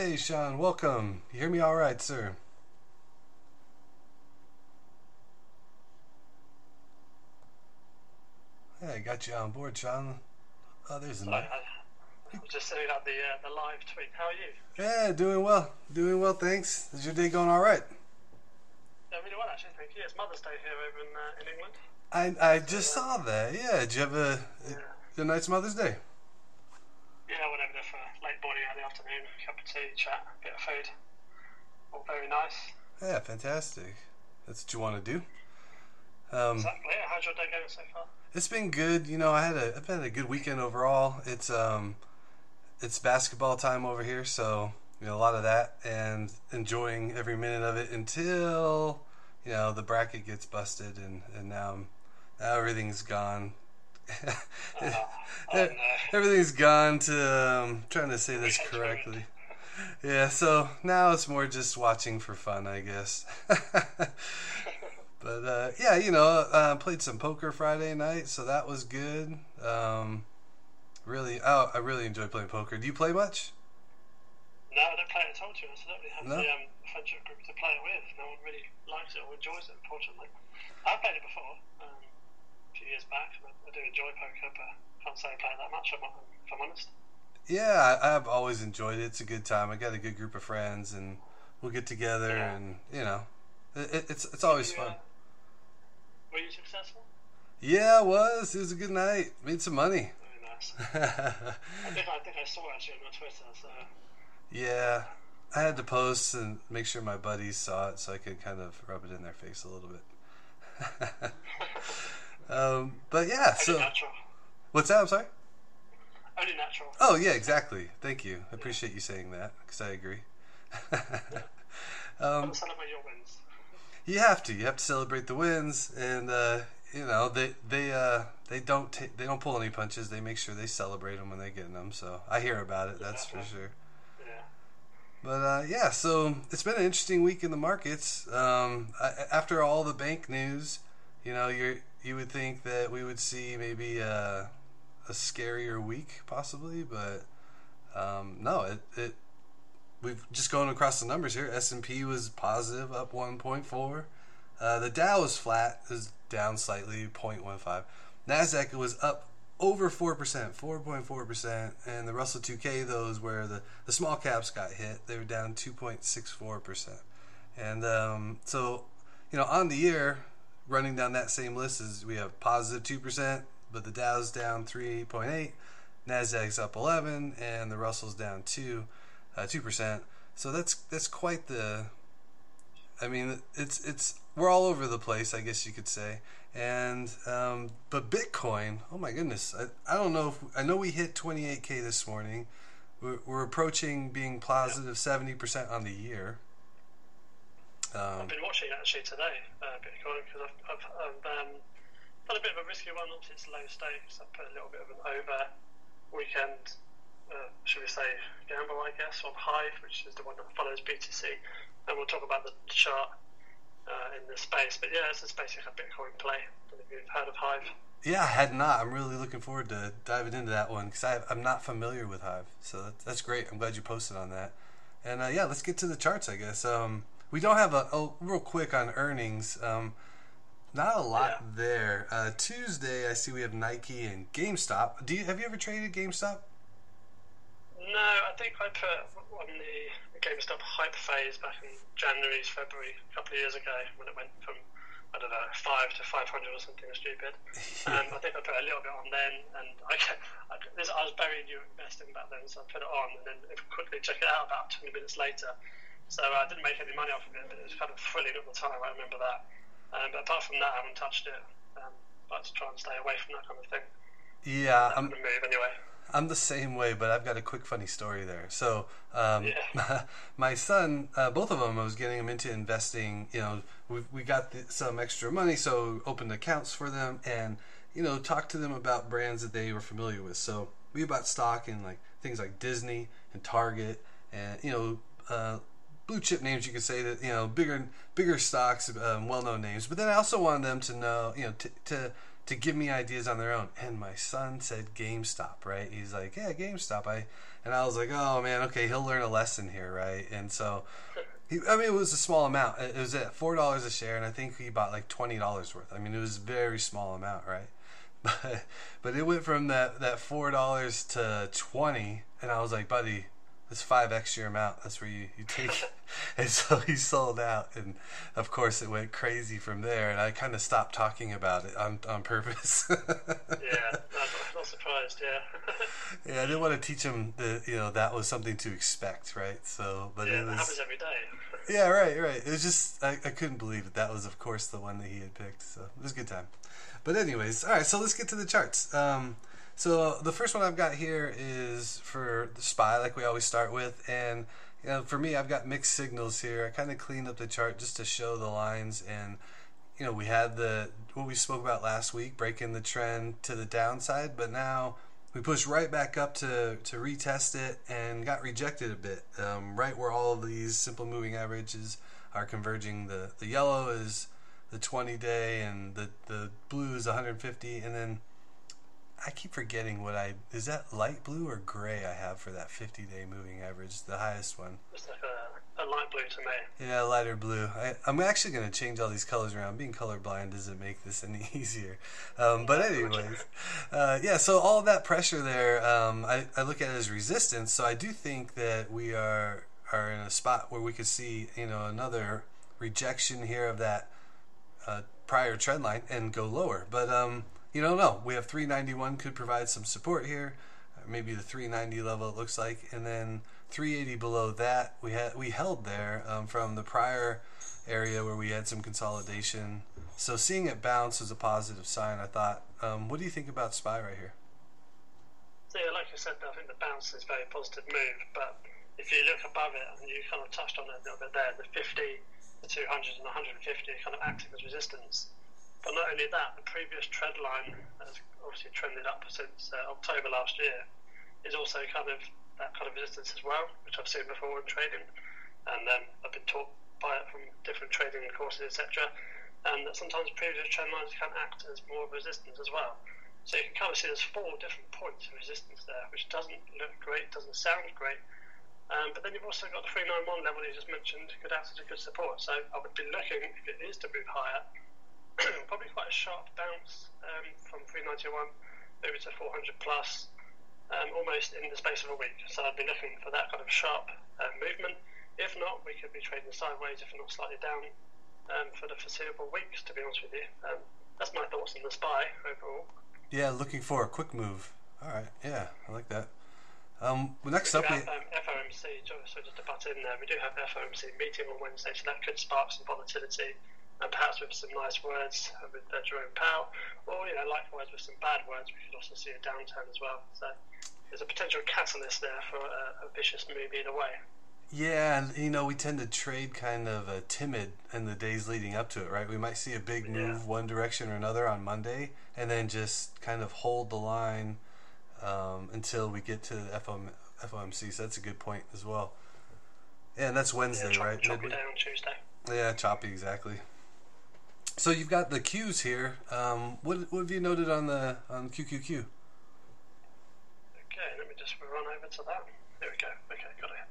Hey, Shaun, welcome. You hear me all right, sir? Hey, I got you on board, Shaun. Oh, there's a mic. I, was just setting up the uh, the live tweet. How are you? Yeah, doing well. Doing well, thanks. Is your day going all right? Yeah, really well actually. Thank you. It's Mother's Day here over in uh, in England. I I just saw that. Yeah, did you have a, Yeah. a nice Mother's Day? Yeah, I went over there for late morning, the afternoon, a cup of tea, chat, a bit of food. All very nice. Yeah, fantastic. That's what you want to do. Um, Exactly. How's your day going so far? It's been good. You know, I had a I've had a good weekend overall. It's um it's basketball time over here, so you know a lot of that and enjoying every minute of it until you know the bracket gets busted and and now, now everything's gone. Oh. Everything's gone to um, trying to say this correctly. Yeah, so now it's more just watching for fun, I guess. but uh, yeah, you know, uh, played some poker Friday night, so that was good. Um, really, oh, I really enjoy playing poker. Do you play much? No, I don't play it at all. To I don't really have No? the um, friendship group to play it with. No one really likes it or enjoys it. Unfortunately, I've played it before um, few years back, I, I do enjoy poker, but I can't say I play that much. If I'm honest. Yeah, I, I've always enjoyed it. It's a good time. I got a good group of friends, and we'll get together, Yeah. and you know, it, it- it's it's always You, fun. uh, were you successful? Yeah, it was. It was a good night. Made some money. Very nice. I think I think I saw it actually on Twitter. So Yeah, I had to post and make sure my buddies saw it so I could kind of rub it in their face a little bit. um, but yeah, only so natural. what's that? I'm sorry. Only natural. Oh yeah, exactly. Thank you. I appreciate you saying that because I agree. um, celebrate your wins. you have to. You have to celebrate the wins, and uh, you know they they uh, they don't ta- they don't pull any punches. They make sure they celebrate them when they get them. So I hear about it. That's for sure. But uh, yeah, so it's been an interesting week in the markets. Um, I, after all the bank news, you know, you you would think that we would see maybe a, a scarier week, possibly, but um, no, it, it we've just going across the numbers here. S and P was positive, up one point four. Uh, the Dow was flat, is down slightly, 0.15. Nasdaq was up over 4%, 4.4%, and the Russell 2K, those where the, the small caps got hit, they were down 2.64%. And um, so, you know, on the year, running down that same list is we have positive 2%, but the Dow's down 3.8, Nasdaq's up 11, and the Russell's down 2, uh, 2%. So that's that's quite the I mean, it's it's we're all over the place, I guess you could say. And um, but Bitcoin, oh my goodness, I, I don't know if I know we hit 28k this morning. We're, we're approaching being positive 70% on the year. Um, I've been watching it actually today, uh, Bitcoin, because I've, I've, I've um, done a bit of a risky one. Obviously, it's low stakes. I've put a little bit of an over weekend, uh, should we say, gamble, I guess, on Hive, which is the one that follows BTC. And we'll talk about the chart uh, in the space. But yeah, it's a basically a Bitcoin play. I don't know if you've heard of Hive. yeah, I had not. I'm really looking forward to diving into that one because I'm not familiar with Hive. So that, that's great. I'm glad you posted on that. And uh, yeah, let's get to the charts, I guess. Um, we don't have a oh, real quick on earnings. Um, not a lot Yeah. there. Uh, Tuesday, I see we have Nike and GameStop. Do you have you ever traded GameStop? No, I think I put on the, GameStop hype phase back in January, February, a couple of years ago when it went from, I don't know, 5 to 500 or something stupid. Um, I think I put a little bit on then, and I, I, this, I was very new investing back then, so I put it on and then quickly check it out about 20 minutes later. So I didn't make any money off of it, but it was kind of thrilling at the time, I remember that. Um, but apart from that, I haven't touched it. Um, I like to try and stay away from that kind of thing. Yeah, I'm kind of move anyway. I'm the same way, but I've got a quick funny story there. So, um, Yeah. my son, uh, both of them, I was getting them into investing. You know, we we got the, some extra money, so opened accounts for them, and you know, talked to them about brands that they were familiar with. So we bought stock in like things like Disney and Target, and you know, uh, blue chip names. You could say that you know, bigger bigger stocks, um, well known names. But then I also wanted them to know, you know, t- to to give me ideas on their own. And my son said GameStop, right? He's like, yeah, GameStop. I and I was like, oh man, okay, he'll learn a lesson here, right? And so, he, I mean, it was a small amount. It was at four dollars a share, and I think he bought like twenty dollars worth. I mean, it was a very small amount, right? But but it went from that that four dollars to twenty, and I was like, buddy, this five extra amount. That's where you, you take it. and so he sold out. And of course, it went crazy from there. And I kind of stopped talking about it on, on purpose. yeah, I'm not surprised. Yeah. yeah, I didn't want to teach him that, you know, that was something to expect, right? So, but yeah, it was. happens every day. yeah, right, right. It was just, I, I couldn't believe it. That was, of course, the one that he had picked. So it was a good time. But, anyways, all right, so let's get to the charts. Um, so the first one I've got here is for the SPY, like we always start with, and you know, for me, I've got mixed signals here. I kind of cleaned up the chart just to show the lines, and you know, we had the what we spoke about last week, breaking the trend to the downside, but now we pushed right back up to to retest it and got rejected a bit, um, right where all of these simple moving averages are converging. The the yellow is the 20 day, and the the blue is 150, and then I keep forgetting what I is that light blue or gray I have for that 50 day moving average, the highest one. It's like a, a light blue to me. Yeah, lighter blue. I, I'm actually going to change all these colors around. Being colorblind doesn't make this any easier. Um, but anyways, uh, yeah. So all that pressure there, um, I, I look at it as resistance. So I do think that we are are in a spot where we could see you know another rejection here of that uh, prior trend line and go lower. But um, you don't know. We have 391 could provide some support here, maybe the 390 level it looks like, and then 380 below that we had we held there um, from the prior area where we had some consolidation. So seeing it bounce is a positive sign. I thought. Um, what do you think about SPY right here? Yeah, like I said, I think the bounce is a very positive move. But if you look above it, and you kind of touched on it a little bit there, the 50, the 200, and the 150 kind of acting as resistance. But not only that, the previous trend line has obviously trended up since uh, October last year, is also kind of that kind of resistance as well, which I've seen before in trading, and um, I've been taught by it from different trading courses, etc. And that sometimes previous trend lines can act as more resistance as well. So you can kind of see there's four different points of resistance there, which doesn't look great, doesn't sound great. Um, but then you've also got the 391 level you just mentioned, could act as a good support. So I would be looking, if it is to move higher, probably quite a sharp bounce um, from 391 over to 400 plus, um, almost in the space of a week. So I'd be looking for that kind of sharp uh, movement. If not, we could be trading sideways, if not slightly down, um, for the foreseeable weeks. To be honest with you, um, that's my thoughts on the SPY overall. Yeah, looking for a quick move. All right, yeah, I like that. Um, well, next we up, have, we, um, FOMC, so just to butt in there, we do have FOMC meeting on Wednesday, so that could spark some volatility and perhaps with some nice words with uh, Jerome Powell, or you know, likewise with some bad words, we could also see a downturn as well. So there's a potential catalyst there for a, a vicious move either way. Yeah, and you know we tend to trade kind of uh, timid in the days leading up to it, right? We might see a big move Yeah. one direction or another on Monday, and then just kind of hold the line um, until we get to the FOM, FOMC. So that's a good point as well. Yeah, and that's Wednesday, yeah, chop, right? chop down on Tuesday. Yeah, choppy, exactly. So you've got the Qs here. Um, what, what have you noted on the on QQQ? Okay, let me just run over to that. There we go. Okay, got it.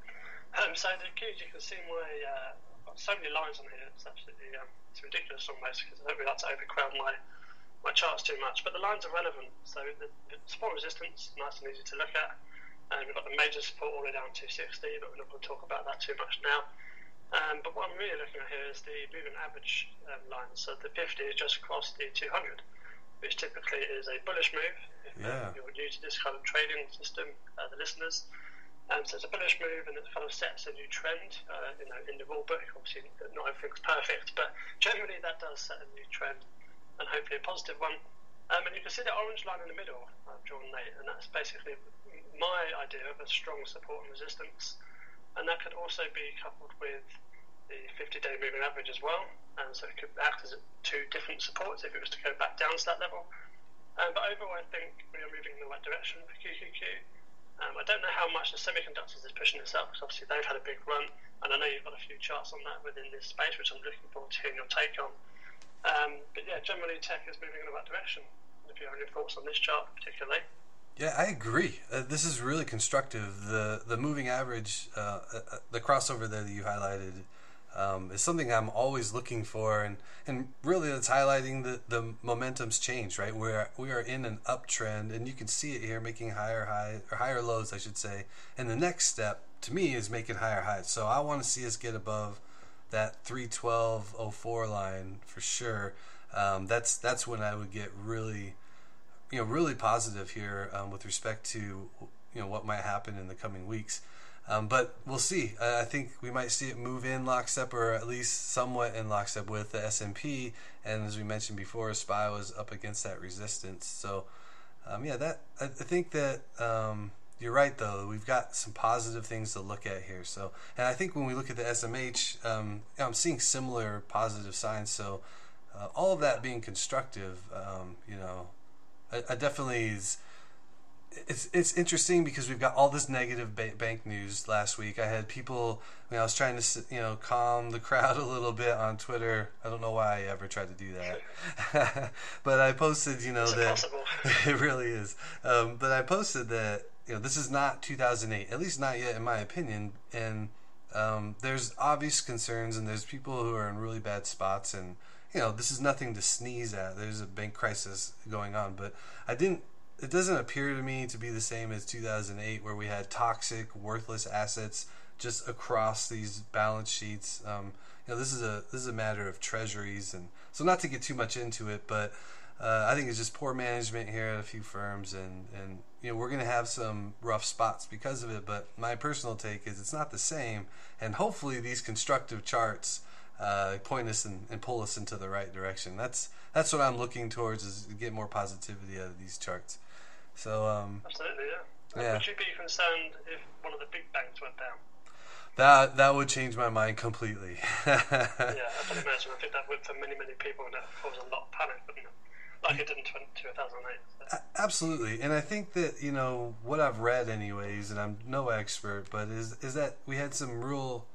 Um, so the keys, you can see my uh, I've got so many lines on here. It's absolutely um, it's ridiculous almost because I don't really like to overcrowd my my charts too much. But the lines are relevant. So the, the support resistance, nice and easy to look at. And we've got the major support all the way down to 260, but we're not going to talk about that too much now. Um, but what I'm really looking at here is the moving average um, line. So the 50 is just crossed the 200, which typically is a bullish move. If Yeah. you're new to this kind of trading system, uh, the listeners. Um, so it's a bullish move and it kind of sets a new trend. Uh, you know, in the rule book, obviously not everything's perfect, but generally that does set a new trend and hopefully a positive one. Um, and you can see the orange line in the middle I've drawn late, and that's basically my idea of a strong support and resistance. And that could also be coupled with the 50 day moving average as well. And so it could act as two different supports if it was to go back down to that level. Um, but overall, I think we are moving in the right direction for QQQ. Um, I don't know how much the semiconductors is pushing this up because obviously they've had a big run, and I know you've got a few charts on that within this space, which I'm looking forward to hearing your take on. Um, but yeah, generally tech is moving in the right direction. if you have any thoughts on this chart particularly. Yeah, I agree. Uh, this is really constructive. The the moving average, uh, uh, uh, the crossover there that you highlighted, um, is something I'm always looking for, and, and really it's highlighting the, the momentum's change. Right, we're we are in an uptrend, and you can see it here, making higher high or higher lows, I should say. And the next step to me is making higher highs. So I want to see us get above that 312.04 line for sure. Um, that's that's when I would get really you know really positive here um, with respect to you know what might happen in the coming weeks. Um, but we'll see. Uh, I think we might see it move in lockstep, or at least somewhat in lockstep with the S and P. And as we mentioned before, SPY was up against that resistance. So um, yeah, that I, I think that um, you're right though. We've got some positive things to look at here. So and I think when we look at the SMH, um, I'm seeing similar positive signs. So uh, all of that being constructive, um, you know, I, I definitely is. It's it's interesting because we've got all this negative ba- bank news last week. I had people. You know, I was trying to you know calm the crowd a little bit on Twitter. I don't know why I ever tried to do that, but I posted you know It's that it really is. Um, but I posted that you know this is not 2008, at least not yet in my opinion, and um, there's obvious concerns and there's people who are in really bad spots and you know this is nothing to sneeze at. There's a bank crisis going on, but I didn't. It doesn't appear to me to be the same as 2008, where we had toxic, worthless assets just across these balance sheets. Um, you know, this is a this is a matter of treasuries, and so not to get too much into it, but uh, I think it's just poor management here at a few firms, and and you know we're going to have some rough spots because of it. But my personal take is it's not the same, and hopefully these constructive charts uh, point us and, and pull us into the right direction. That's that's what I'm looking towards is to get more positivity out of these charts. So um, Absolutely, yeah. Yeah. Would you be concerned if one of the big banks went down? that that would change my mind completely. yeah, I can imagine. I think that would for many, many people, and that cause a lot of panic, wouldn't it? Like it did in 20, 2008. So. Absolutely, and I think that you know what I've read, anyways, and I'm no expert, but is is that we had some real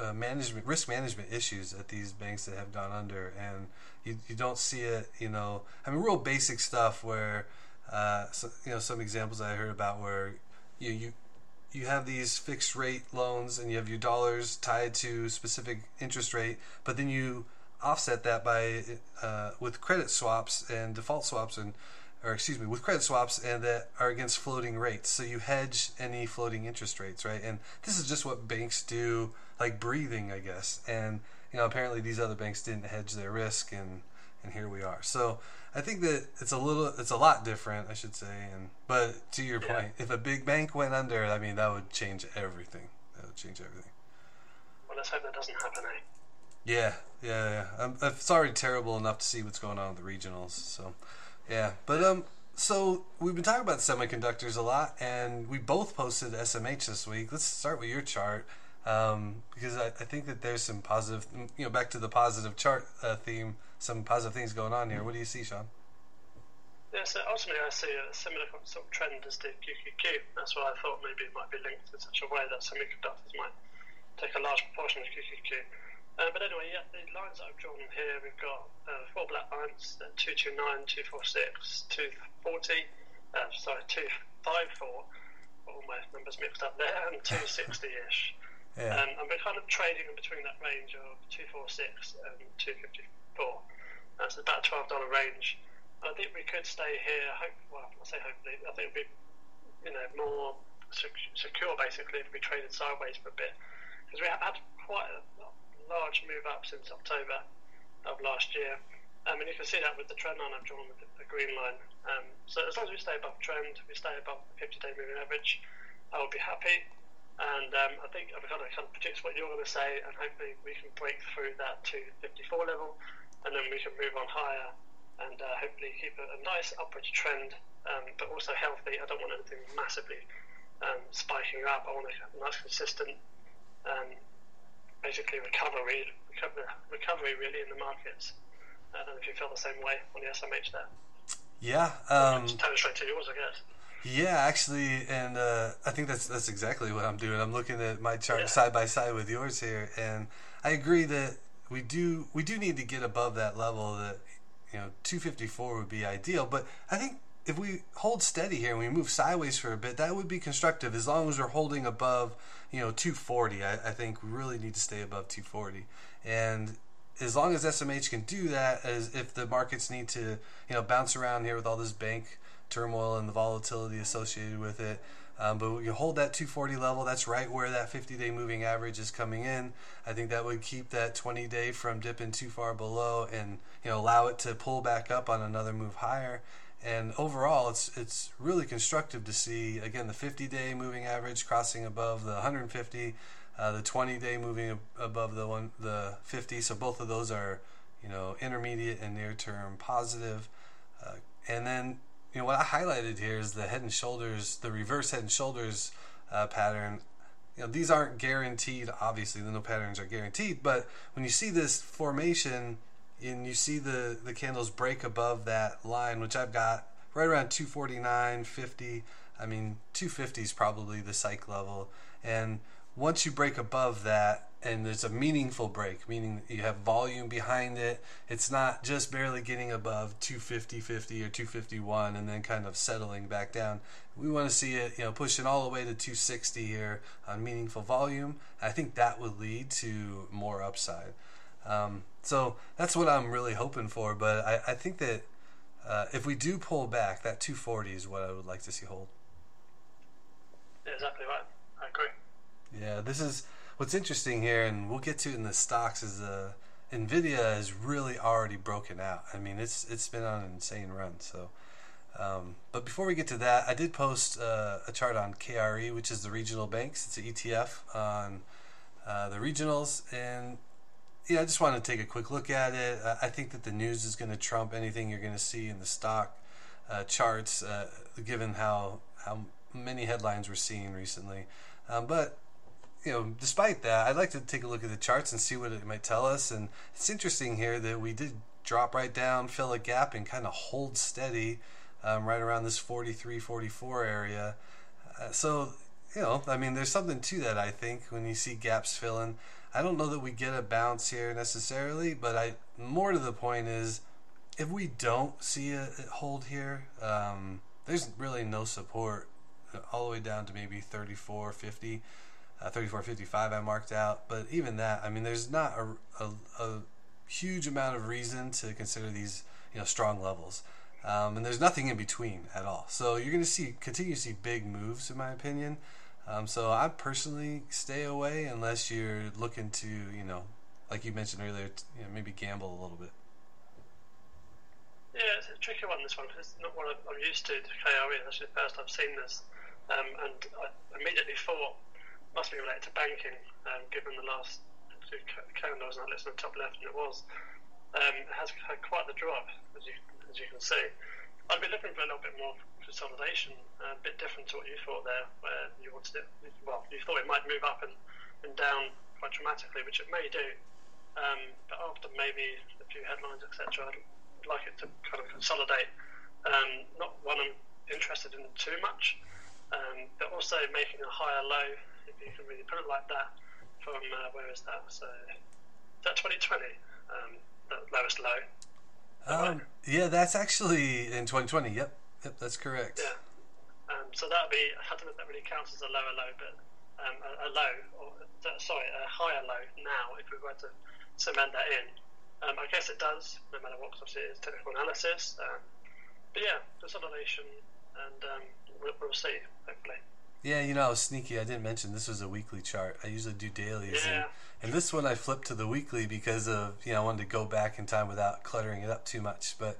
uh, management, risk management issues at these banks that have gone under, and you you don't see it. You know, I mean, real basic stuff where, uh, so, you know, some examples I heard about where you you you have these fixed rate loans and you have your dollars tied to specific interest rate, but then you offset that by uh, with credit swaps and default swaps and or excuse me with credit swaps and that are against floating rates so you hedge any floating interest rates right and this is just what banks do like breathing i guess and you know apparently these other banks didn't hedge their risk and and here we are so i think that it's a little it's a lot different i should say and but to your Yeah. point if a big bank went under i mean that would change everything that would change everything Well, let's hope that doesn't happen, eh? yeah, yeah, yeah. Um, it's already terrible enough to see what's going on with the regionals. So, yeah. But um, so we've been talking about semiconductors a lot, and we both posted SMH this week. Let's start with your chart, um, because I, I think that there's some positive, you know, back to the positive chart uh, theme, some positive things going on here. What do you see, Shaun? Yeah, so ultimately I see a similar sort of trend as the QQQ. That's why I thought maybe it might be linked in such a way that semiconductors might take a large proportion of QQQ. Uh, but anyway, yeah, the lines that I've drawn here, we've got uh, four black lines, uh, 229, 246, 240, uh, sorry, 254, all my numbers mixed up there, and 260-ish. Yeah. Um, and we're kind of trading in between that range of 246 and 254. That's about a $12 range. I think we could stay here. Hope, well, I say hopefully. I think it'd be, you know, more sec- secure basically if we traded sideways for a bit, because we have had quite a large move up since October of last year. Um, and you can see that with the trend line I've drawn with the, green line. Um, so as long as we stay above trend, we stay above the 50-day moving average, I will be happy. And um, I think I've kind of, kind of predicts what you're going to say, and hopefully we can break through that 254 level, and then we can move on higher and uh, hopefully keep a, a nice upwards trend, um, but also healthy. I don't want anything massively um, spiking up. I want a nice, consistent, um, basically recovery, recovery, recovery really in the markets. I don't know if you feel the same way on the SMH there. Yeah. Um, turn straight to yours, I guess. Yeah, actually, and uh, I think that's that's exactly what I'm doing. I'm looking at my chart Yeah. side by side with yours here, and I agree that we do we do need to get above that level that you know 254 would be ideal. But I think if we hold steady here and we move sideways for a bit, that would be constructive as long as we're holding above you know 240. I, I think we really need to stay above 240 and as long as SMH can do that, as if the markets need to, you know, bounce around here with all this bank turmoil and the volatility associated with it, um, but you hold that 240 level. That's right where that 50-day moving average is coming in. I think that would keep that 20-day from dipping too far below, and you know, allow it to pull back up on another move higher. And overall, it's it's really constructive to see again the 50-day moving average crossing above the 150 uh, the 20 day moving above the one the 50 so both of those are you know intermediate and near term positive. Uh, and then you know what I highlighted here is the head and shoulders the reverse head and shoulders uh, pattern. You know these aren't guaranteed obviously the no patterns are guaranteed but when you see this formation and you see the the candles break above that line which I've got right around 249 50 I mean 250 is probably the psych level. And once you break above that and there's a meaningful break meaning you have volume behind it it's not just barely getting above 250 50 or 251 and then kind of settling back down. We want to see it you know pushing all the way to 260 here on meaningful volume. I think that would lead to more upside. Um, so that's what i'm really hoping for but i, I think that uh, if we do pull back that 240 is what i would like to see hold yeah, exactly right i agree yeah, this is what's interesting here, and we'll get to it in the stocks. Is the uh, Nvidia is really already broken out. I mean, it's it's been on an insane run. So, um, but before we get to that, I did post uh, a chart on KRE, which is the regional banks. It's an ETF on uh, the regionals, and yeah, I just want to take a quick look at it. I think that the news is going to trump anything you're going to see in the stock uh, charts, uh, given how how many headlines we're seeing recently. Um, but you know, despite that, I'd like to take a look at the charts and see what it might tell us. And it's interesting here that we did drop right down, fill a gap, and kind of hold steady um, right around this 43, 44 area. Uh, so, you know, I mean, there's something to that, I think, when you see gaps filling. I don't know that we get a bounce here necessarily, but I more to the point is if we don't see a hold here, um, there's really no support all the way down to maybe 34, 50 uh, 34.55 I marked out. But even that, I mean, there's not a, a, a huge amount of reason to consider these you know strong levels. Um, and there's nothing in between at all. So you're going to see continue to see big moves, in my opinion. Um, so I personally stay away unless you're looking to, you know, like you mentioned earlier, you know, maybe gamble a little bit. Yeah, it's a tricky one. This one because it's not one I'm used to. KRE. That's the first I've seen this, um, and I immediately thought must be related to banking, um, given the last two candles and that list on the top left, and it was. Um, it has had quite the drop, as you, as you can see. I'd be looking for a little bit more consolidation, a bit different to what you thought there, where you wanted it, well, you thought it might move up and, and down quite dramatically, which it may do. Um, but after maybe a few headlines, etc., I'd like it to kind of consolidate. Um, not one I'm interested in too much, um, but also making a higher low if you can really put it like that, from uh, where is that? So, is that 2020? Um, the lowest low? Um, yeah, that's actually in 2020. Yep, yep, that's correct. Yeah. Um, so that would be, I don't know if that really counts as a lower low, but um, a, a, low, or sorry, a higher low now if we were to cement that in. Um, I guess it does, no matter what, because obviously it's technical analysis. Um, but yeah, consolidation, and um, we'll, we'll see, hopefully. Yeah, you know, I was sneaky. I didn't mention this was a weekly chart. I usually do dailies, yeah. and, and this one I flipped to the weekly because of you know I wanted to go back in time without cluttering it up too much. But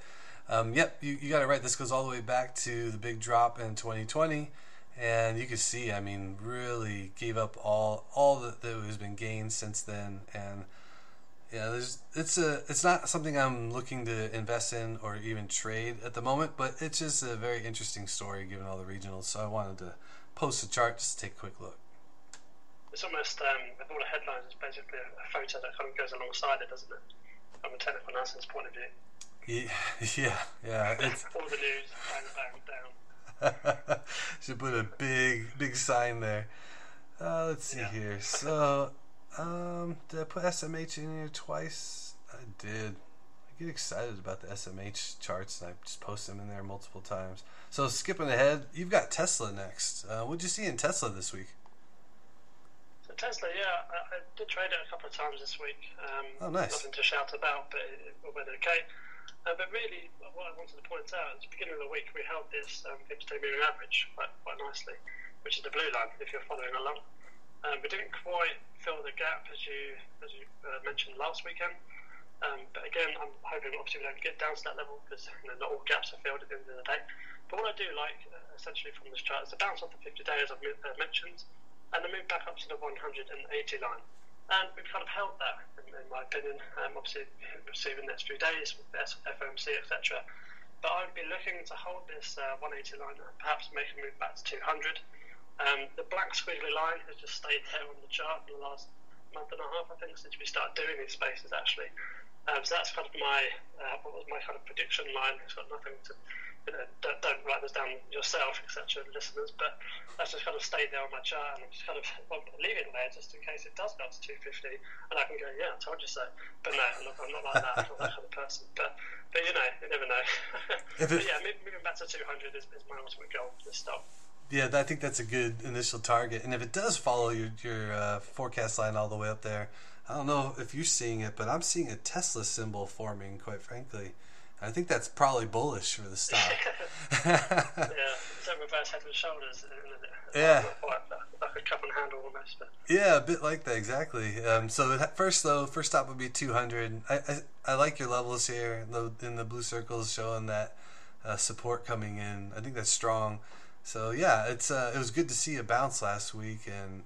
um, yep, you, you got it right. This goes all the way back to the big drop in 2020, and you can see, I mean, really gave up all all that, has been gained since then, and yeah, there's it's a it's not something I'm looking to invest in or even trade at the moment, but it's just a very interesting story given all the regionals. So I wanted to post a chart just to take a quick look. It's almost, um, with all the headlines, it's basically a, a, photo that kind of goes alongside it, doesn't it? From a technical analysis point of view. Yeah, yeah, yeah. It's all the news, bang, bang, down. Should put a big, big sign there. Uh, let's see yeah. here. So, um, did I put SMH in here twice? I did. I get excited about the SMH charts, and I just post them in there multiple times. So skipping ahead, you've got Tesla next. Uh, what'd you see in Tesla this week? Tesla, yeah, I, I did trade it a couple of times this week. Um, oh, nice. Nothing to shout about, but it, it went okay. Uh, but really, what I wanted to point out at the beginning of the week, we held this um, 50-day moving average quite, quite nicely, which is the blue line, if you're following along. Um, we didn't quite fill the gap as you as you uh, mentioned last weekend. Um, but again, I'm hoping obviously we don't get down to that level because you know, not all gaps are filled at the end of the day. But what I do like uh, essentially from this chart is the bounce off the 50 day, as I've uh, mentioned, and the move back up to the 180 line. And we've kind of held that, in, in my opinion. Um, obviously, we'll see the next few days with FOMC, etc. But I would be looking to hold this uh, 180 line and perhaps make a move back to 200. Um, the black squiggly line has just stayed there on the chart for the last month and a half, I think, since we started doing these spaces actually. Um, so that's kind of my uh, what was my kind of prediction line. It's got nothing to you know, don't, don't write this down yourself, etc., listeners. But that's just kind of stayed there on my chart, and I'm just kind of well, leaving it there just in case it does go up to 250, and I can go, yeah, I told you so. But no, I'm not, I'm not like that. I'm not that kind of person. But but you know, you never know. but yeah, moving back to 200 is, is my ultimate goal. This stock. Yeah, I think that's a good initial target. And if it does follow your your uh, forecast line all the way up there, I don't know if you're seeing it, but I'm seeing a Tesla symbol forming. Quite frankly, I think that's probably bullish for the stock. yeah, it's a reverse head and shoulders. Yeah, like, like a cup and handle almost. But. Yeah, a bit like that exactly. Um, so first though, first stop would be 200. I I, I like your levels here in the, in the blue circles showing that uh, support coming in. I think that's strong. So yeah, it's uh, it was good to see a bounce last week, and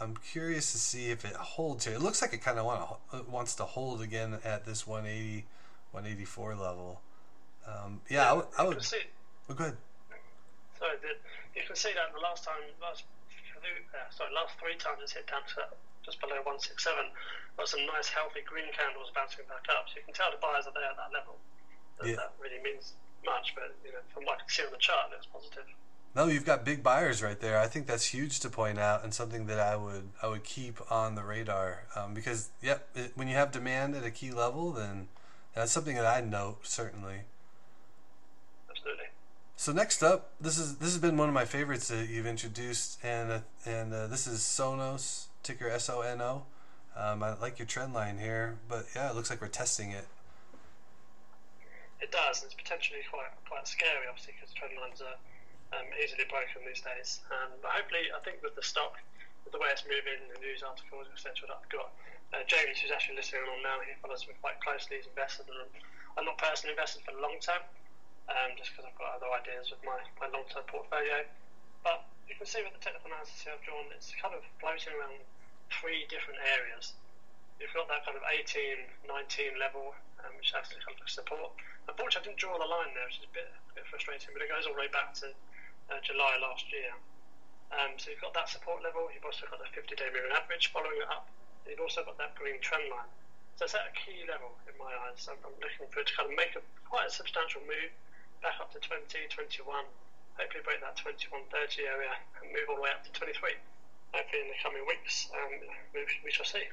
I'm curious to see if it holds here. It looks like it kind of want uh, wants to hold again at this 180, 184 level. Um, yeah, yeah, I, w- I would. See, oh, go ahead. Sorry, the, you can see that the last time, last uh, sorry, last three times it's hit down to just below 167. Got some nice healthy green candles bouncing back up, so you can tell the buyers are there at that level. That, yeah. that really means much, but you know, from what I can see on the chart, it looks positive. No, you've got big buyers right there. I think that's huge to point out, and something that I would I would keep on the radar um, because yep, it, when you have demand at a key level, then that's something that I note certainly. Absolutely. So next up, this is this has been one of my favorites that you've introduced, and uh, and uh, this is Sonos ticker S O N O. Um, I like your trend line here, but yeah, it looks like we're testing it. It does. It's potentially quite quite scary, obviously, because trend lines are um, easily broken these days. Um, but hopefully, I think with the stock, with the way it's moving, the news articles, etc., that I've got, uh, James, who's actually listening on now, he follows me quite closely. He's invested, and I'm not personally invested for long term, um, just because I've got other ideas with my, my long term portfolio. But you can see with the technical analysis here I've drawn, it's kind of floating around three different areas. You've got that kind of 18, 19 level, um, which has to kind of support. Unfortunately, I didn't draw the line there, which is a bit, a bit frustrating, but it goes all the way back to uh, July last year. Um, so you've got that support level, you've also got the 50 day moving average following it up, you've also got that green trend line. So it's at a key level in my eyes. I'm, I'm looking for it to kind of make a quite a substantial move back up to 20, 21, hopefully break that 21, 30 area and move all the way up to 23. Hopefully in the coming weeks, um, we, we shall see.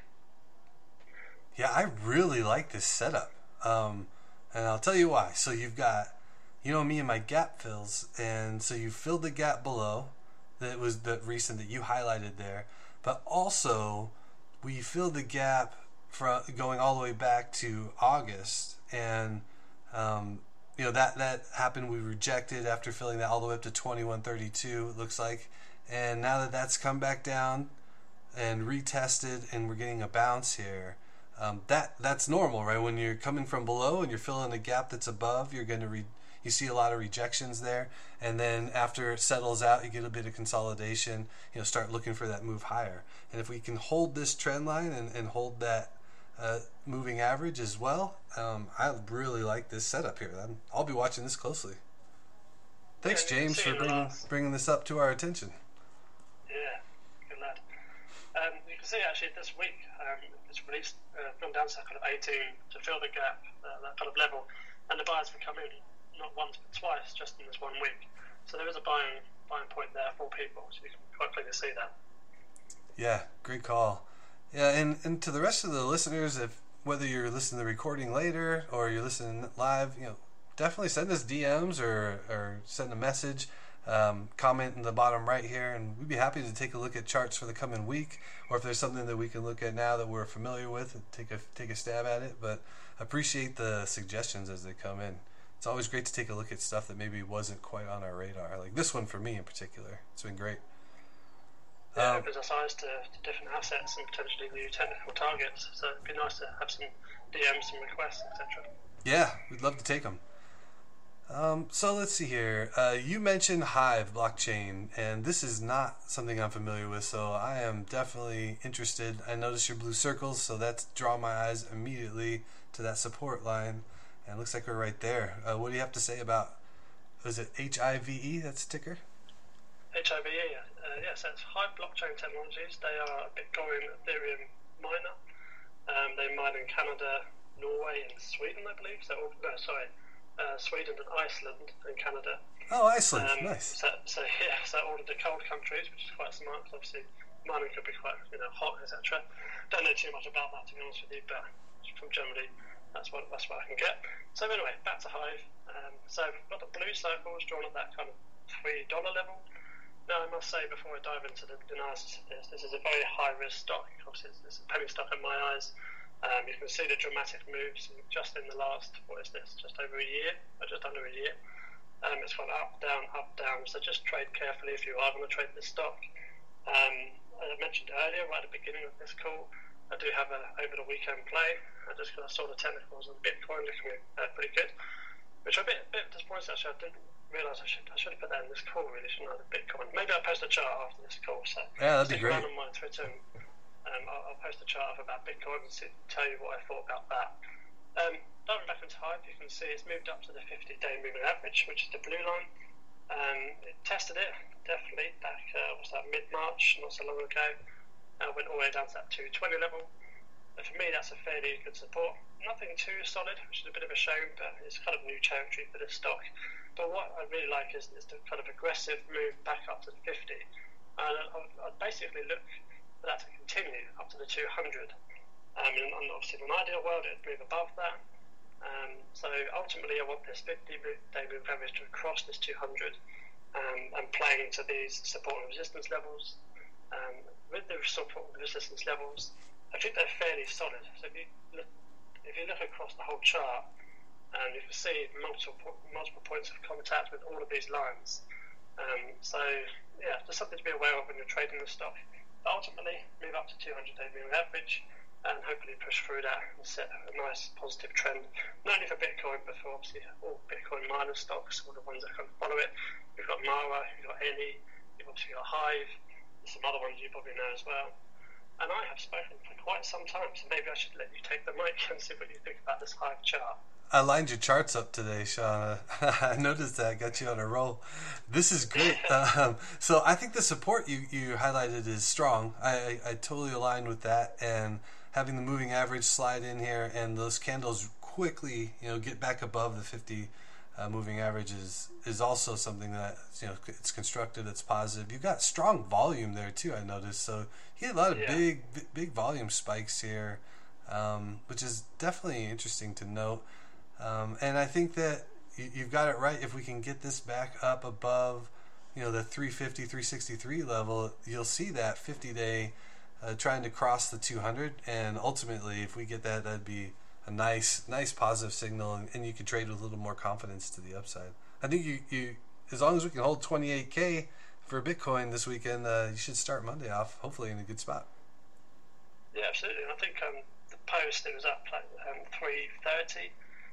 Yeah, I really like this setup. Um, and I'll tell you why. So you've got you know me and my gap fills, and so you filled the gap below. That was the recent that you highlighted there, but also we filled the gap from going all the way back to August, and um, you know that that happened. We rejected after filling that all the way up to twenty one thirty two. It looks like, and now that that's come back down and retested, and we're getting a bounce here. Um, that that's normal, right? When you're coming from below and you're filling a gap that's above, you're going to re- you see a lot of rejections there, and then after it settles out, you get a bit of consolidation. You know, start looking for that move higher. And if we can hold this trend line and, and hold that uh, moving average as well, um, I really like this setup here. i will be watching this closely. Thanks, James, for bringing bringing this up to our attention. Yeah, good lad. Um, you can see actually this week um, it's released uh, from down to kind of 18 to fill the gap, uh, that kind of level, and the buyers have come in not once but twice just in this one week. So there is a buying buying point there for people. So you can quite clearly see that. Yeah, great call. Yeah, and, and to the rest of the listeners, if whether you're listening to the recording later or you're listening live, you know, definitely send us DMs or, or send a message. Um, comment in the bottom right here, and we'd be happy to take a look at charts for the coming week, or if there's something that we can look at now that we're familiar with, take a take a stab at it. But appreciate the suggestions as they come in. It's always great to take a look at stuff that maybe wasn't quite on our radar, like this one for me in particular. It's been great. Yeah, um, opens us eyes to, to different assets and potentially new technical targets. So it'd be nice to have some DMs, some requests, etc. Yeah, we'd love to take them. Um, so let's see here. Uh, you mentioned Hive blockchain, and this is not something I'm familiar with, so I am definitely interested. I noticed your blue circles, so that's draw my eyes immediately to that support line, and looks like we're right there. Uh, what do you have to say about? Is it H I V E? That's ticker. H I V E. Uh, yes, that's Hive Blockchain Technologies. They are a Bitcoin Ethereum miner. Um, they mine in Canada, Norway, and Sweden, I believe. So, no, sorry uh, Sweden and Iceland and Canada. Oh, Iceland, um, nice. So, so yeah, so all of the cold countries, which is quite smart. Cause obviously, mining could be quite you know hot, etc. Don't know too much about that to be honest with you, but from generally that's what that's what I can get. So anyway, back to Hive. Um, so we've got the blue circles drawn at that kind of three dollar level. Now I must say before I dive into the analysis of this, this is a very high risk stock. Obviously, it's, it's a penny stock in my eyes. Um, you can see the dramatic moves just in the last, what is this, just over a year, or just under a year. Um, it's gone up, down, up, down. So just trade carefully if you are going to trade this stock. Um, as I mentioned earlier, right at the beginning of this call, I do have a over the weekend play. I just got saw the technicals on Bitcoin looking uh, pretty good, which I'm a bit, a bit disappointed actually. I didn't realise I should I should have put that in this call really, shouldn't I? The Bitcoin. Maybe I'll post a chart after this call. So yeah, that'd be great. on my Twitter and um, I'll, I'll, post a chart up about Bitcoin and see, tell you what I thought about that. Um, diving back into Hive, you can see it's moved up to the 50-day moving average, which is the blue line. Um, it tested it definitely back uh, was that mid-March, not so long ago. Uh, went all the way down to that 220 level. And for me, that's a fairly good support. Nothing too solid, which is a bit of a shame, but it's kind of new territory for this stock. But what I really like is, is the kind of aggressive move back up to the 50. And I'd, basically look for that to continue up to the 200. Um, and, obviously, in an ideal world, it'd move above that. Um, so ultimately, I want this 50 day move average to cross this 200 um, and playing to these support and resistance levels. Um, with the support and resistance levels, I think they're fairly solid. So if you look, if you look across the whole chart, um, you can see multiple multiple points of contact with all of these lines. Um, so yeah, just something to be aware of when you're trading the stock ultimately move up to 200 day moving average and hopefully push through that and set a nice positive trend, not only for Bitcoin, but for obviously all Bitcoin miner stocks, all the ones that kind of follow it. We've got Mara, you've got Eni, you've obviously got Hive, some other ones you probably know as well. And I have spoken for quite some time, so maybe I should let you take the mic and see what you think about this Hive chart. I lined your charts up today, Shaun. I noticed that. Got you on a roll. This is great. um, so I think the support you, you highlighted is strong. I, I, I totally align with that. And having the moving average slide in here and those candles quickly, you know, get back above the 50 uh, moving average is, is also something that, you know, it's constructed, it's positive. You've got strong volume there too, I noticed. So he had a lot of yeah. big, big volume spikes here, um, which is definitely interesting to note. Um, and I think that you, have got it right. If we can get this back up above, you know, the 350, 363 level, you'll see that 50 day uh, trying to cross the 200. And ultimately, if we get that, that'd be a nice, nice positive signal, and, and you can trade with a little more confidence to the upside. I think you, you as long as we can hold 28k for Bitcoin this weekend, uh, you should start Monday off hopefully in a good spot. Yeah, absolutely. I think um, the post it was up like um, 330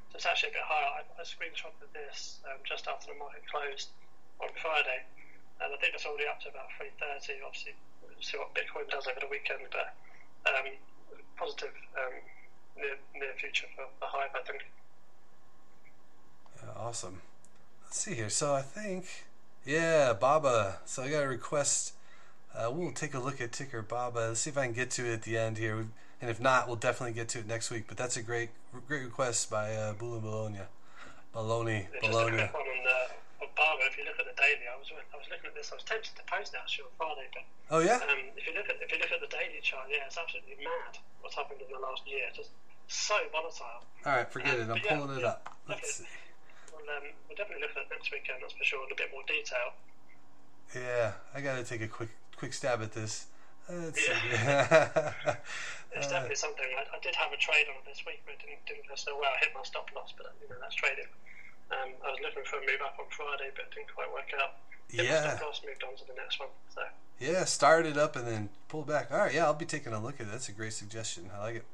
so it's actually a bit higher. I, I screenshotted this um, just after the market closed on Friday, and I think it's already up to about 330. Obviously, we'll see what Bitcoin does over the weekend, but um, positive um, near, near future for the Hive, I think. Yeah, awesome. Let's see here. So I think, yeah, Baba. So I got a request. Uh, we'll take a look at ticker Baba. Let's see if I can get to it at the end here. And if not, we'll definitely get to it next week. But that's a great, great request by uh, Bula Bologna. Bologna, Bologna. Just a quick one on, uh, Obama. If you look at the daily, I was I was looking at this. I was tempted to post that actually on Friday, but oh yeah. Um, if you look at if you look at the daily chart, yeah, it's absolutely mad what's happened in the last year. Just so volatile. All right, forget um, it. I'm yeah, pulling it up. Let's We'll, um, we'll definitely look at it next weekend. That's for sure in a bit more detail. Yeah, I got to take a quick quick stab at this. Let's yeah. it's uh, definitely something. I, I, did have a trade on it this week, but it didn't, didn't go so well. I hit my stop loss, but you know that's trading. Um, I was looking for a move up on Friday, but it didn't quite work out. Hit yeah. Stop loss moved on to the next one. So. Yeah, started up and then pulled back. All right, yeah, I'll be taking a look at it. That's a great suggestion. I like it.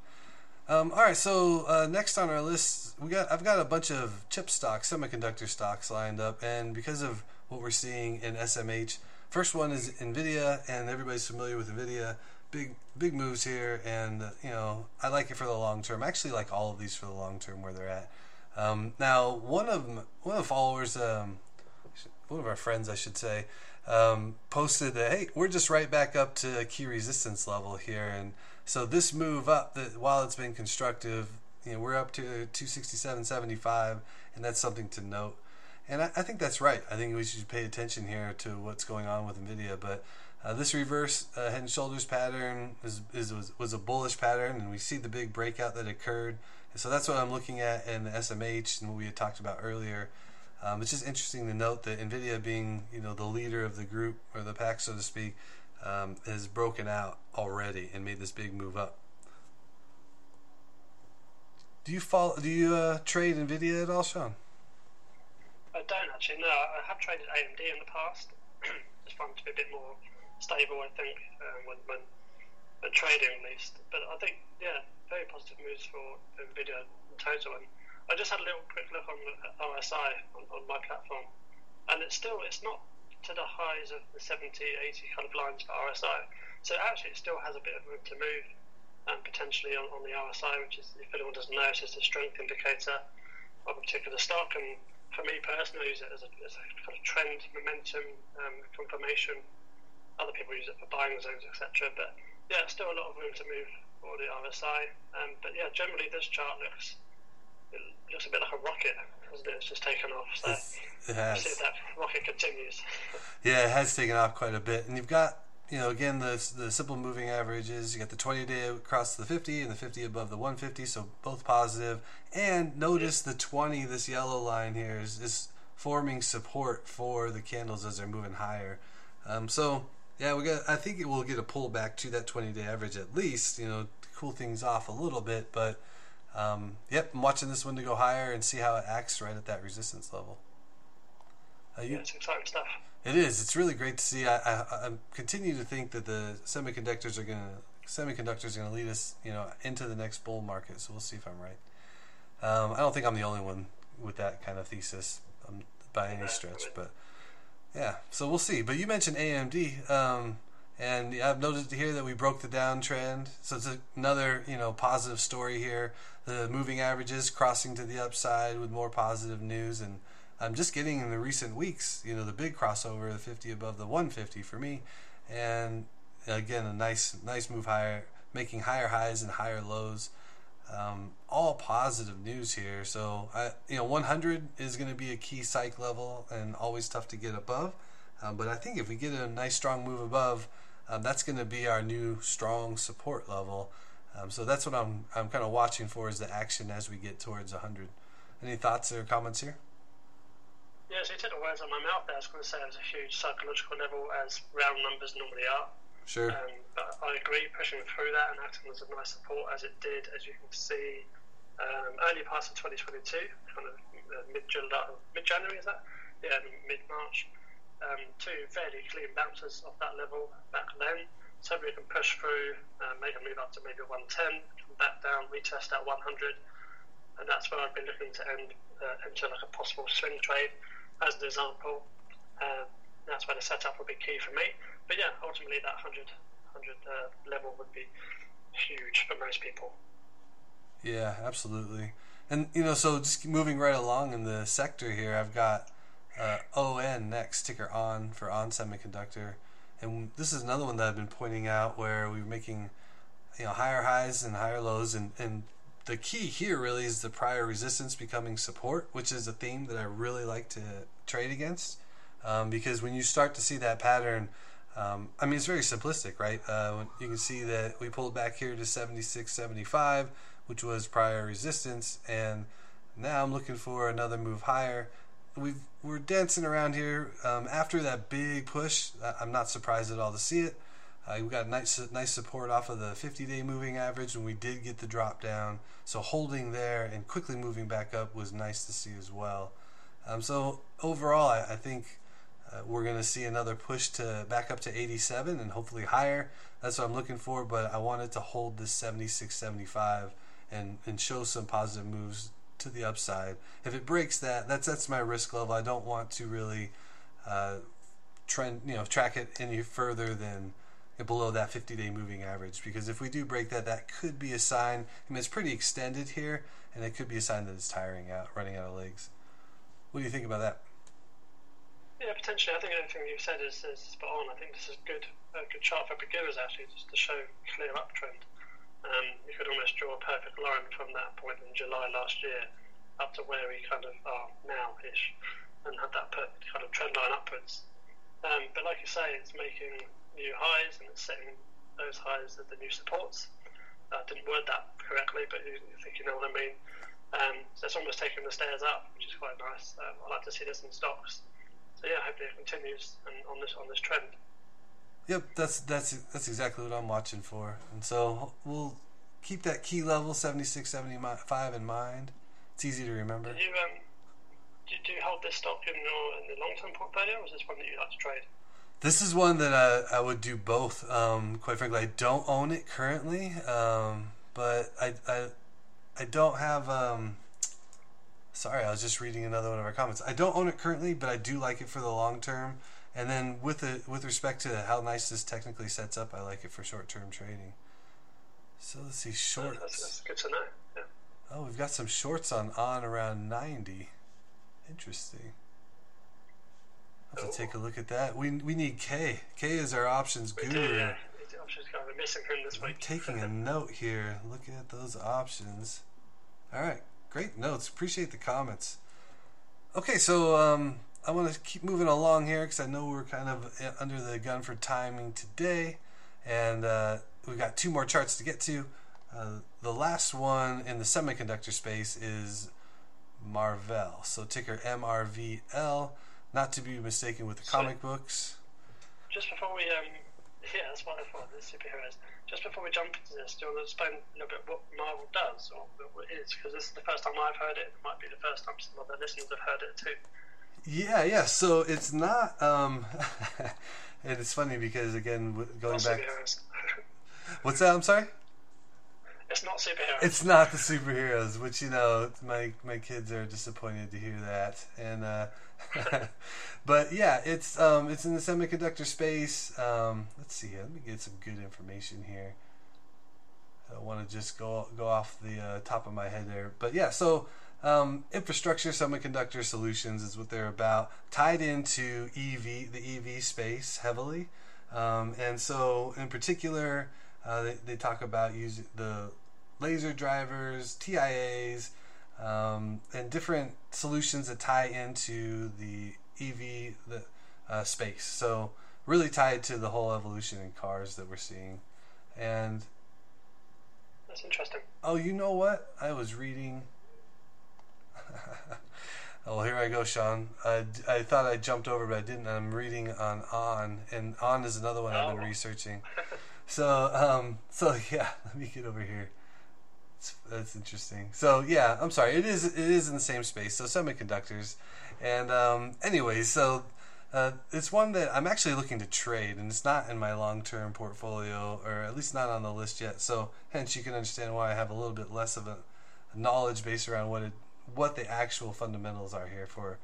Um, all right, so uh, next on our list, we got I've got a bunch of chip stocks, semiconductor stocks lined up, and because of what we're seeing in SMH, first one is Nvidia, and everybody's familiar with Nvidia. Big big moves here, and uh, you know I like it for the long term. I actually like all of these for the long term where they're at. Um, now, one of one of the followers, um, one of our friends, I should say, um, posted that hey, we're just right back up to key resistance level here, and so this move up, that while it's been constructive, you know, we're up to 267.75, and that's something to note. And I, I, think that's right. I think we should pay attention here to what's going on with Nvidia. But uh, this reverse uh, head and shoulders pattern is, is was, was, a bullish pattern, and we see the big breakout that occurred. And so that's what I'm looking at in the SMH and what we had talked about earlier. Um, it's just interesting to note that Nvidia, being you know the leader of the group or the pack, so to speak, um, has broken out already and made this big move up. Do you follow? Do you uh, trade Nvidia at all, Shaun? I don't actually. No, I have traded AMD in the past. it's it to be a bit more stable, I think, uh, when, when, when trading at least. But I think, yeah, very positive moves for Nvidia in total. And I just had a little quick look on the RSI on, on my platform, and it's still it's not to the highs of the 70, 80 kind of lines for RSI. So actually, it still has a bit of room to move, and um, potentially on, on the RSI, which is, if anyone doesn't know, it's just a strength indicator of a particular stock. And for me personally, I use it as a, as a kind of trend, momentum, um, confirmation. Other people use it for buying zones, etc. But yeah, still a lot of room to move for the RSI. Um, but yeah, generally this chart looks it looks a bit like a rocket, doesn't it? It's just taken off. So it has. See if that rocket continues. yeah, it has taken off quite a bit, and you've got you know again the the simple moving averages. You got the 20 day across the 50 and the 50 above the 150, so both positive. And notice yeah. the 20, this yellow line here is is forming support for the candles as they're moving higher. Um, so yeah, we got. I think it will get a pullback to that 20 day average at least. You know, cool things off a little bit, but um, yep, I'm watching this one to go higher and see how it acts right at that resistance level. Uh, you, yeah, it's exciting stuff. It is. It's really great to see. I, I, I continue to think that the semiconductors are going to semiconductors are going to lead us, you know, into the next bull market. So we'll see if I'm right. Um, I don't think I'm the only one with that kind of thesis um, by any stretch, but yeah. So we'll see. But you mentioned AMD. Um, and I've noticed here that we broke the downtrend, so it's another you know positive story here. The moving averages crossing to the upside with more positive news, and I'm just getting in the recent weeks, you know, the big crossover, the 50 above the 150 for me, and again a nice nice move higher, making higher highs and higher lows. Um, all positive news here. So I, you know, 100 is going to be a key psych level and always tough to get above. Um, but I think if we get a nice strong move above, um, that's going to be our new strong support level. Um, so that's what I'm I'm kind of watching for is the action as we get towards 100. Any thoughts or comments here? Yes, you took the words out of my mouth. There. I was going to say it was a huge psychological level, as round numbers normally are. Sure. Um, but I agree, pushing through that and acting as a nice support as it did, as you can see, um, early parts of 2022, kind of uh, mid January, is that? Yeah, mid March um, two fairly clean bounces off that level back then. So we can push through, uh, make a move up to maybe 110, come back down, retest at 100, and that's where I've been looking to end uh, into like a possible swing trade as an example. Uh, that's where the setup would be key for me. But yeah, ultimately that 100, 100 uh, level would be huge for most people. Yeah, absolutely. And you know, so just moving right along in the sector here, I've got uh, ON next, ticker ON for ON Semiconductor. And this is another one that I've been pointing out where we're making you know higher highs and higher lows and, and the key here really is the prior resistance becoming support, which is a theme that I really like to trade against. Um, because when you start to see that pattern, um, I mean, it's very simplistic, right? Uh, you can see that we pulled back here to 76.75, which was prior resistance, and now I'm looking for another move higher. We've we're dancing around here um, after that big push. I'm not surprised at all to see it. Uh, we got nice nice support off of the 50-day moving average when we did get the drop down. So holding there and quickly moving back up was nice to see as well. Um, so overall, I, I think uh, we're going to see another push to back up to 87 and hopefully higher. That's what I'm looking for. But I wanted to hold this 76, 75 and and show some positive moves to the upside. If it breaks that, that's that's my risk level. I don't want to really uh, trend, you know, track it any further than below that 50 day moving average. Because if we do break that that could be a sign I mean it's pretty extended here and it could be a sign that it's tiring out running out of legs. What do you think about that? Yeah potentially. I think everything you've said is, is spot on. I think this is good a good chart for beginners actually just to show clear uptrend um, you could almost draw a perfect line from that point in July last year up to where we kind of are now ish and had that perfect kind of trend line upwards um, but like you say it's making new highs and it's setting those highs as the new supports. I didn't word that correctly, but you, think you know what I mean. Um, so it's almost taking the stairs up, which is quite nice. Um, I like to see this in stocks. So yeah, hopefully it continues and on this on this trend. Yep, that's that's that's exactly what I'm watching for, and so we'll keep that key level 76, 75 in mind. It's easy to remember. Do you um, do, do you hold this stock in your in the long term portfolio, or is this one that you like to trade? This is one that I, I would do both. Um, quite frankly, I don't own it currently, um, but I, I, I don't have. Um, sorry, I was just reading another one of our comments. I don't own it currently, but I do like it for the long term. And then with it, with respect to how nice this technically sets up, I like it for short term trading. So let's see shorts. That's, that's good to know. Yeah. Oh, we've got some shorts on on around ninety. Interesting I'll have to take a look at that. We we need K. K is our options guru. Do, yeah. Options guy. We're missing him this week. I'm taking a note here. Looking at those options. All right, great notes. Appreciate the comments. Okay, so um, I want to keep moving along here because I know we're kind of uh, under the gun for timing today, and uh, we've got two more charts to get to. Uh, the last one in the semiconductor space is Marvell. So ticker MRVL not to be mistaken with the so, comic books. Just before we, um, yeah, that's thought, the superheroes. Just before we jump into this, do you want to explain a little bit what Marvell does, or what it is? Because this is the first time I've heard it. It might be the first time some other listeners have heard it too. Yeah, yeah. So it's not. Um, and it's funny because again, going back. What's that? I'm sorry. It's not superheroes. It's not the superheroes, which you know, my my kids are disappointed to hear that, and uh, but yeah, it's um, it's in the semiconductor space. Um, let's see. Let me get some good information here. I don't want to just go go off the uh, top of my head there, but yeah. So um, infrastructure semiconductor solutions is what they're about, tied into EV the EV space heavily, um, and so in particular, uh, they they talk about using the laser drivers, TIAs um, and different solutions that tie into the EV the uh, space. So really tied to the whole evolution in cars that we're seeing, and that's interesting. Oh, you know what? I was reading. oh, here I go, Shaun. I, I thought I jumped over, but I didn't. I'm reading on On, and On is another one oh. I've been oh. researching. so, um, so yeah, let me get over here. That's interesting. So yeah, I'm sorry. It is it is in the same space. So semiconductors, and um, anyways, so uh, it's one that I'm actually looking to trade, and it's not in my long term portfolio, or at least not on the list yet. So hence, you can understand why I have a little bit less of a knowledge base around what it what the actual fundamentals are here for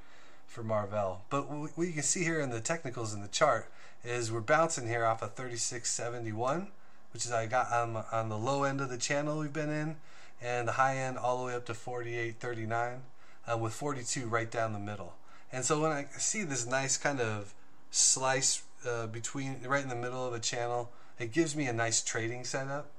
for Marvell. But what you can see here in the technicals in the chart is we're bouncing here off of 3671 which is I got on, on the low end of the channel we've been in, and the high end all the way up to 48.39, uh, with 42 right down the middle. And so when I see this nice kind of slice uh, between right in the middle of a channel, it gives me a nice trading setup.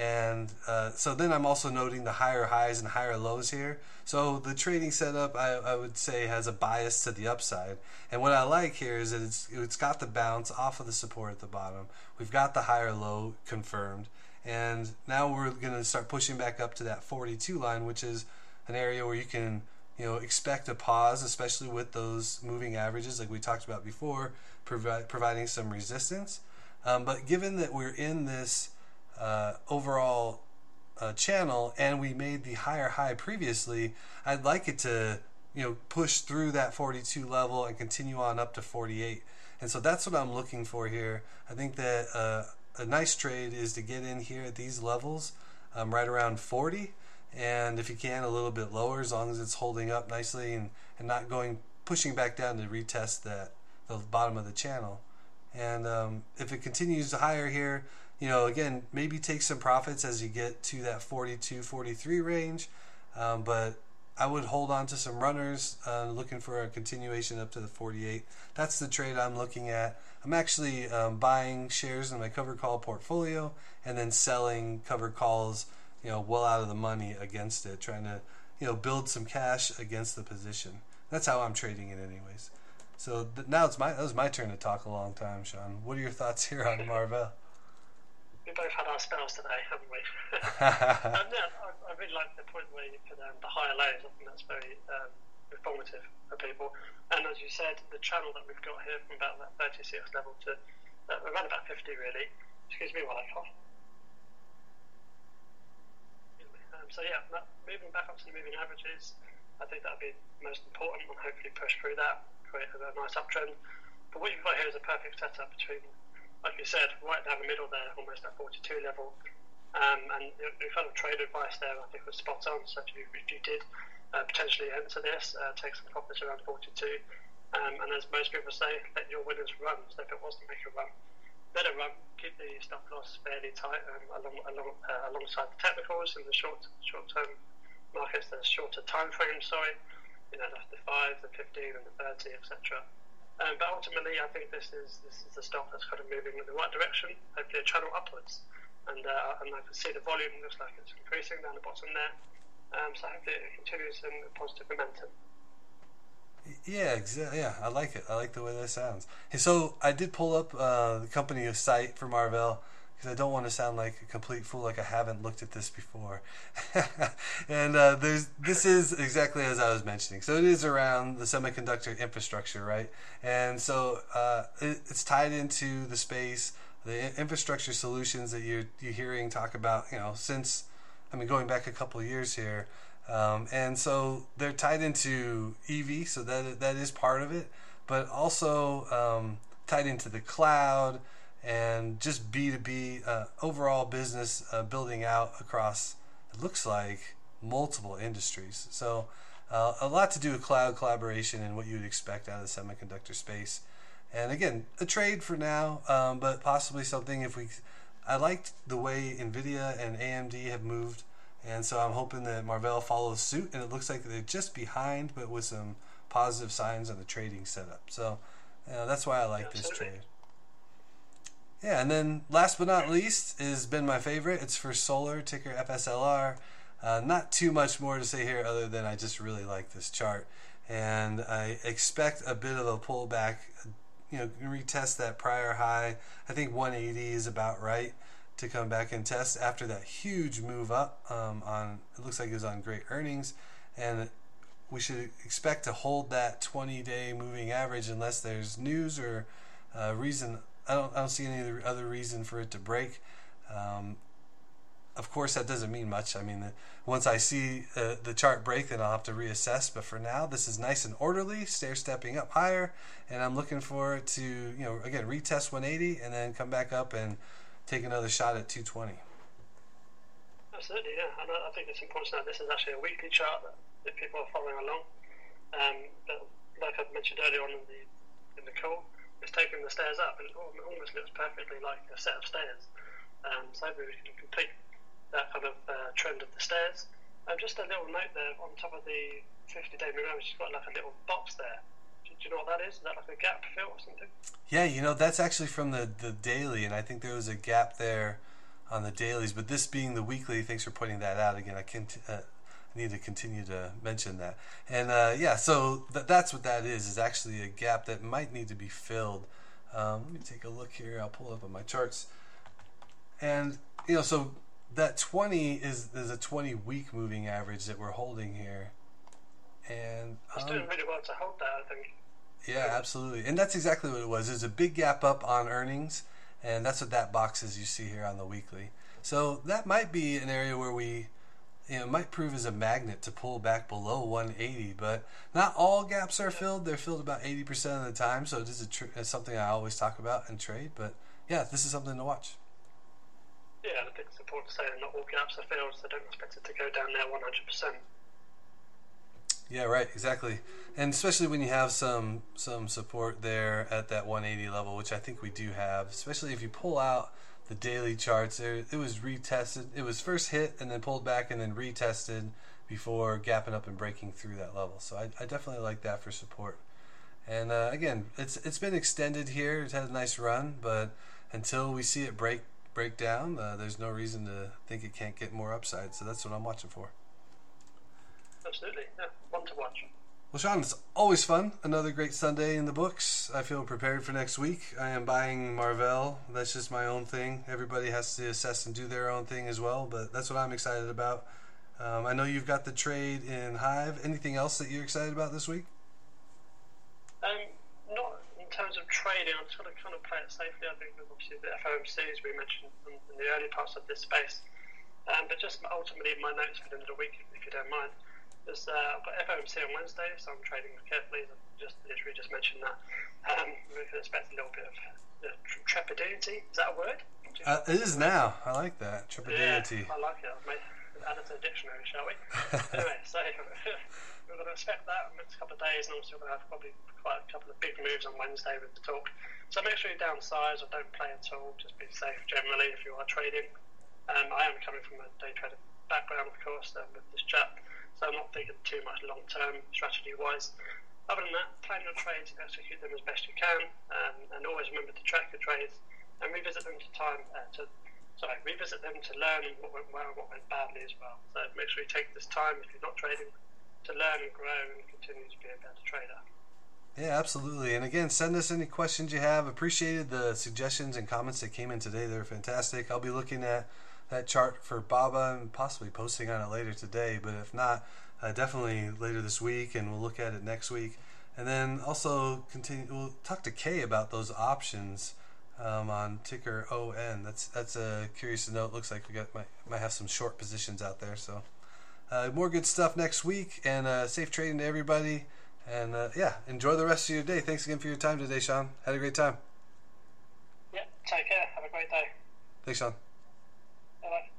And uh, so then I'm also noting the higher highs and higher lows here. So the trading setup, I, I, would say, has a bias to the upside. And what I like here is that it's, it's got the bounce off of the support at the bottom. We've got the higher low confirmed. And now we're going to start pushing back up to that 42 line, which is an area where you can you know expect a pause, especially with those moving averages, like we talked about before, provi- providing some resistance. Um, but given that we're in this uh, overall uh, channel and we made the higher high previously, I'd like it to you know push through that 42 level and continue on up to 48. And so that's what I'm looking for here. I think that uh, a nice trade is to get in here at these levels, um, right around 40 and if you can a little bit lower as long as it's holding up nicely and, and not going pushing back down to retest that the bottom of the channel and um, if it continues higher here you know again maybe take some profits as you get to that 42 43 range um, but I would hold on to some runners uh, looking for a continuation up to the 48 that's the trade I'm looking at I'm actually um, buying shares in my cover call portfolio and then selling cover calls you know, well out of the money against it, trying to, you know, build some cash against the position. That's how I'm trading it, anyways. So th- now it's my that was my turn to talk a long time, Shaun. What are your thoughts here on Marvell? We both had our spells today, haven't we? um, yeah, I, I, really like the point where you put um, the higher lows. I think that's very um, informative for people. And as you said, the channel that we've got here from about that 36 level to uh, around about 50, really. Excuse me while I cough. so yeah, moving back up to the moving averages, I think that'd be most important and hopefully push through that, create a, a nice uptrend. But what you've got here is a perfect setup between, like you said, right down the middle there, almost at 42 level. Um, and your kind of trade advice there, I think, was spot on. So if you, if you did uh, potentially enter this, uh, take some profits around 42. Um, and as most people say, let your winners run. So if it was to make a run, let it run, keep the stop loss fairly tight um, along, along, uh, alongside the technicals in the short short term markets, the shorter time frames, sorry, you know, the 5, the 15, and the 30, etc. Um, but ultimately, I think this is this is the stock that's kind of moving in the right direction, hopefully a channel upwards. And, uh, and I can see the volume looks like it's increasing down the bottom there. Um, so hopefully it continues in positive momentum. Yeah, exactly. Yeah, I like it. I like the way that sounds. Hey, so I did pull up uh, the company site for Marvell because I don't want to sound like a complete fool, like I haven't looked at this before. and uh, there's this is exactly as I was mentioning. So it is around the semiconductor infrastructure, right? And so uh, it, it's tied into the space, the infrastructure solutions that you're you're hearing talk about. You know, since I mean, going back a couple of years here. Um, and so they're tied into EV, so that that is part of it, but also um, tied into the cloud and just B2B uh, overall business uh, building out across, it looks like, multiple industries. So uh, a lot to do with cloud collaboration and what you would expect out of the semiconductor space. And again, a trade for now, um, but possibly something if we. I liked the way NVIDIA and AMD have moved and so I'm hoping that Marvell follows suit, and it looks like they're just behind, but with some positive signs on the trading setup. So that's why I like this trade. Yeah, and then last but not least has been my favorite. It's First Solar ticker FSLR. Uh, not too much more to say here other than I just really like this chart, and I expect a bit of a pullback. You know, retest that prior high. I think 180 is about right to come back and test after that huge move up um, on it looks like it was on great earnings and we should expect to hold that 20 day moving average unless there's news or uh, reason I don't, I don't see any other reason for it to break um, of course that doesn't mean much I mean once I see uh, the chart break then I'll have to reassess but for now this is nice and orderly stair stepping up higher and I'm looking for to you know again retest 180 and then come back up and take another shot at 220. Absolutely, yeah. And I think it's important know this is actually a weekly chart that, that people are following along. Um, but like I mentioned earlier on in the in the call, it's taking the stairs up, and it almost looks perfectly like a set of stairs. Um, so maybe we can complete that kind of uh, trend of the stairs. Um, just a little note there on top of the 50-day moving average, it's got like a little box there do you know what that is? Is that like a gap fill or something? Yeah, you know that's actually from the the daily, and I think there was a gap there on the dailies. But this being the weekly, thanks for pointing that out again. I can. Uh, I need to continue to mention that. And uh, yeah, so th- that's what that is. Is actually a gap that might need to be filled. Um, let me take a look here. I'll pull up on my charts. And you know, so that 20 is is a 20 week moving average that we're holding here. And It's um, doing really well to hold that, I think. yeah, absolutely. And that's exactly what it was. There's a big gap up on earnings, and that's what that box is you see here on the weekly. So that might be an area where we, you know, might prove as a magnet to pull back below 180. But not all gaps are filled. They're filled about 80% of the time. So it is a tr- uh, something I always talk about and trade. But yeah, this is something to watch. Yeah, I think it's important to say that not all gaps are filled, so don't expect it to go down there 100%. Yeah, right, exactly. And especially when you have some some support there at that 180 level, which I think we do have, especially if you pull out the daily charts there, it was retested. It was first hit and then pulled back and then retested before gapping up and breaking through that level. So I, I definitely like that for support. And uh, again, it's it's been extended here. It had a nice run, but until we see it break break down, uh, there's no reason to think it can't get more upside. So that's what I'm watching for. Absolutely, yeah, one to watch. Well, Shaun, it's always fun. Another great Sunday in the books. I feel prepared for next week. I am buying Marvell. That's just my own thing. Everybody has to assess and do their own thing as well, but that's what I'm excited about. Um, I know you've got the trade in Hive. Anything else that you're excited about this week? Um, not in terms of trading. I'm trying to kind of play it safely. I think obviously the FOMCs we mentioned in, in the early parts of this space. Um, but just ultimately my notes for the end of the week, if you don't mind. Uh, I've got FOMC on Wednesday, so I'm trading carefully. I just literally just mentioned that. Um, we can expect a little bit of uh, trepidity. Is that a word? Uh, it is now. I like that. Trepidity. Yeah, I like it. I've made, add it to the dictionary, shall we? anyway, so we're going to expect that in the next couple of days, and also we're going to have probably quite a couple of big moves on Wednesday with the talk. So make sure you downsize or don't play at all. Just be safe generally if you are trading. Um, I am coming from a day trader background, of course, um, with this chat, so I'm not thinking too much long term strategy wise. Other than that, plan your trades, execute them as best you can, um, and always remember to track your trades and revisit them to time uh, to sorry revisit them to learn what went well and what went badly as well. So make sure you take this time if you're not trading to learn and grow and continue to be a better trader. Yeah, absolutely. And again, send us any questions you have. Appreciated the suggestions and comments that came in today. They're fantastic. I'll be looking at that chart for Baba and possibly posting on it later today. But if not, uh, definitely later this week, and we'll look at it next week. And then also continue. We'll talk to Kay about those options um, on ticker ON. That's that's a curious to note. Looks like we got might might have some short positions out there. So uh, more good stuff next week, and uh, safe trading to everybody. And uh, yeah, enjoy the rest of your day. Thanks again for your time today, Shaun. Had a great time. Yeah, take care. Have a great day. Thanks, Shaun. Bye.